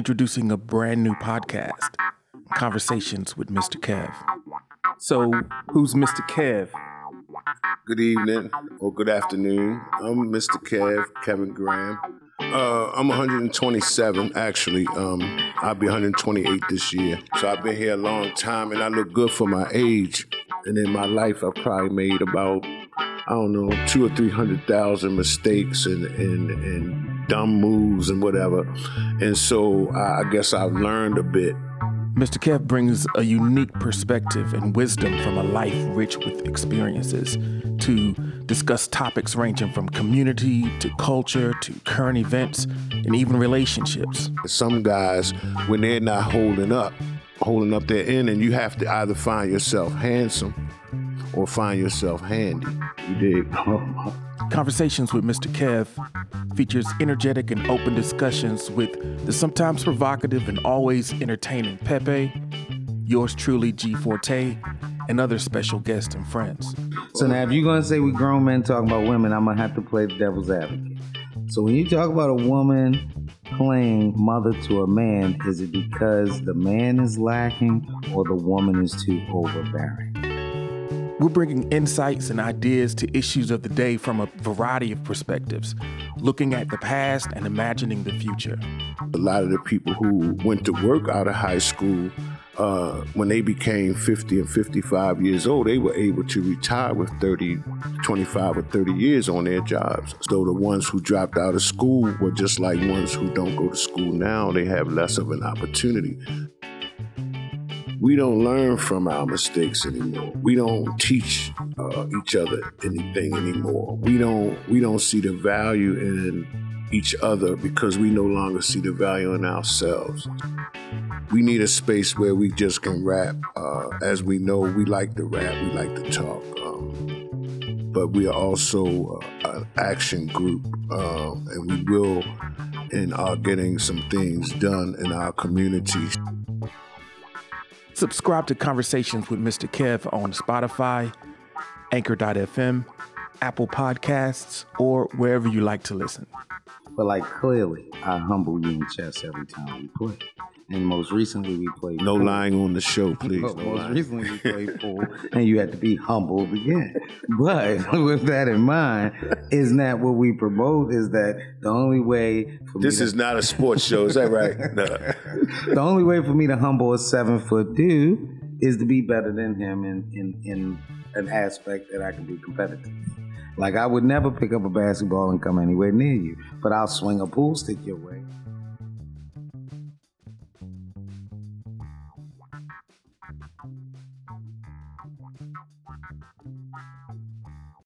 introducing a brand new podcast, Conversations with Mr. Kev. So, who's Mr. Kev? Good evening or good afternoon. I'm Mr. Kev, Kevin Graham. Uh, I'm 127, actually. Um, I'll be 128 this year. So I've been here a long time and I look good for my age. And in my life, I've probably made about, I don't know, two or 300,000 mistakes and, and, and dumb moves and whatever. And so I, I guess I've learned a bit Mr. Kev brings a unique perspective and wisdom from a life rich with experiences to discuss topics ranging from community to culture to current events and even relationships. Some guys, when they're not holding up, holding up their end, and you have to either find yourself handsome or find yourself handy. You dig? Conversations with Mr. Kev features energetic and open discussions with the sometimes provocative and always entertaining Pepe, yours truly G Forte, and other special guests and friends. So now, if you're gonna say we grown men talking about women, I'm gonna have to play the devil's advocate. So when you talk about a woman playing mother to a man, is it because the man is lacking or the woman is too overbearing? We're bringing insights and ideas to issues of the day from a variety of perspectives, looking at the past and imagining the future. A lot of the people who went to work out of high school, uh, when they became 50 and 55 years old, they were able to retire with 30, 25 or 30 years on their jobs. So the ones who dropped out of school were just like ones who don't go to school now. They have less of an opportunity we don't learn from our mistakes anymore. We don't teach uh, each other anything anymore. We don't we don't see the value in each other because we no longer see the value in ourselves. We need a space where we just can rap. Uh, as we know, we like to rap, we like to talk, um, but we are also uh, an action group, uh, and we will and are getting some things done in our communities. Subscribe to Conversations with Mr. Kev on Spotify, Anchor.fm, Apple Podcasts, or wherever you like to listen. But like clearly, I humble you in chess every time we play. And most recently we played. No pool. lying on the show, please. most lying. recently we played pool, and you had to be humbled again. But with that in mind, isn't that what we promote? Is that the only way? For this to, is not a sports show, is that right? No. the only way for me to humble a seven foot dude is to be better than him in in in an aspect that I can be competitive. Like I would never pick up a basketball and come anywhere near you, but I'll swing a pool stick your way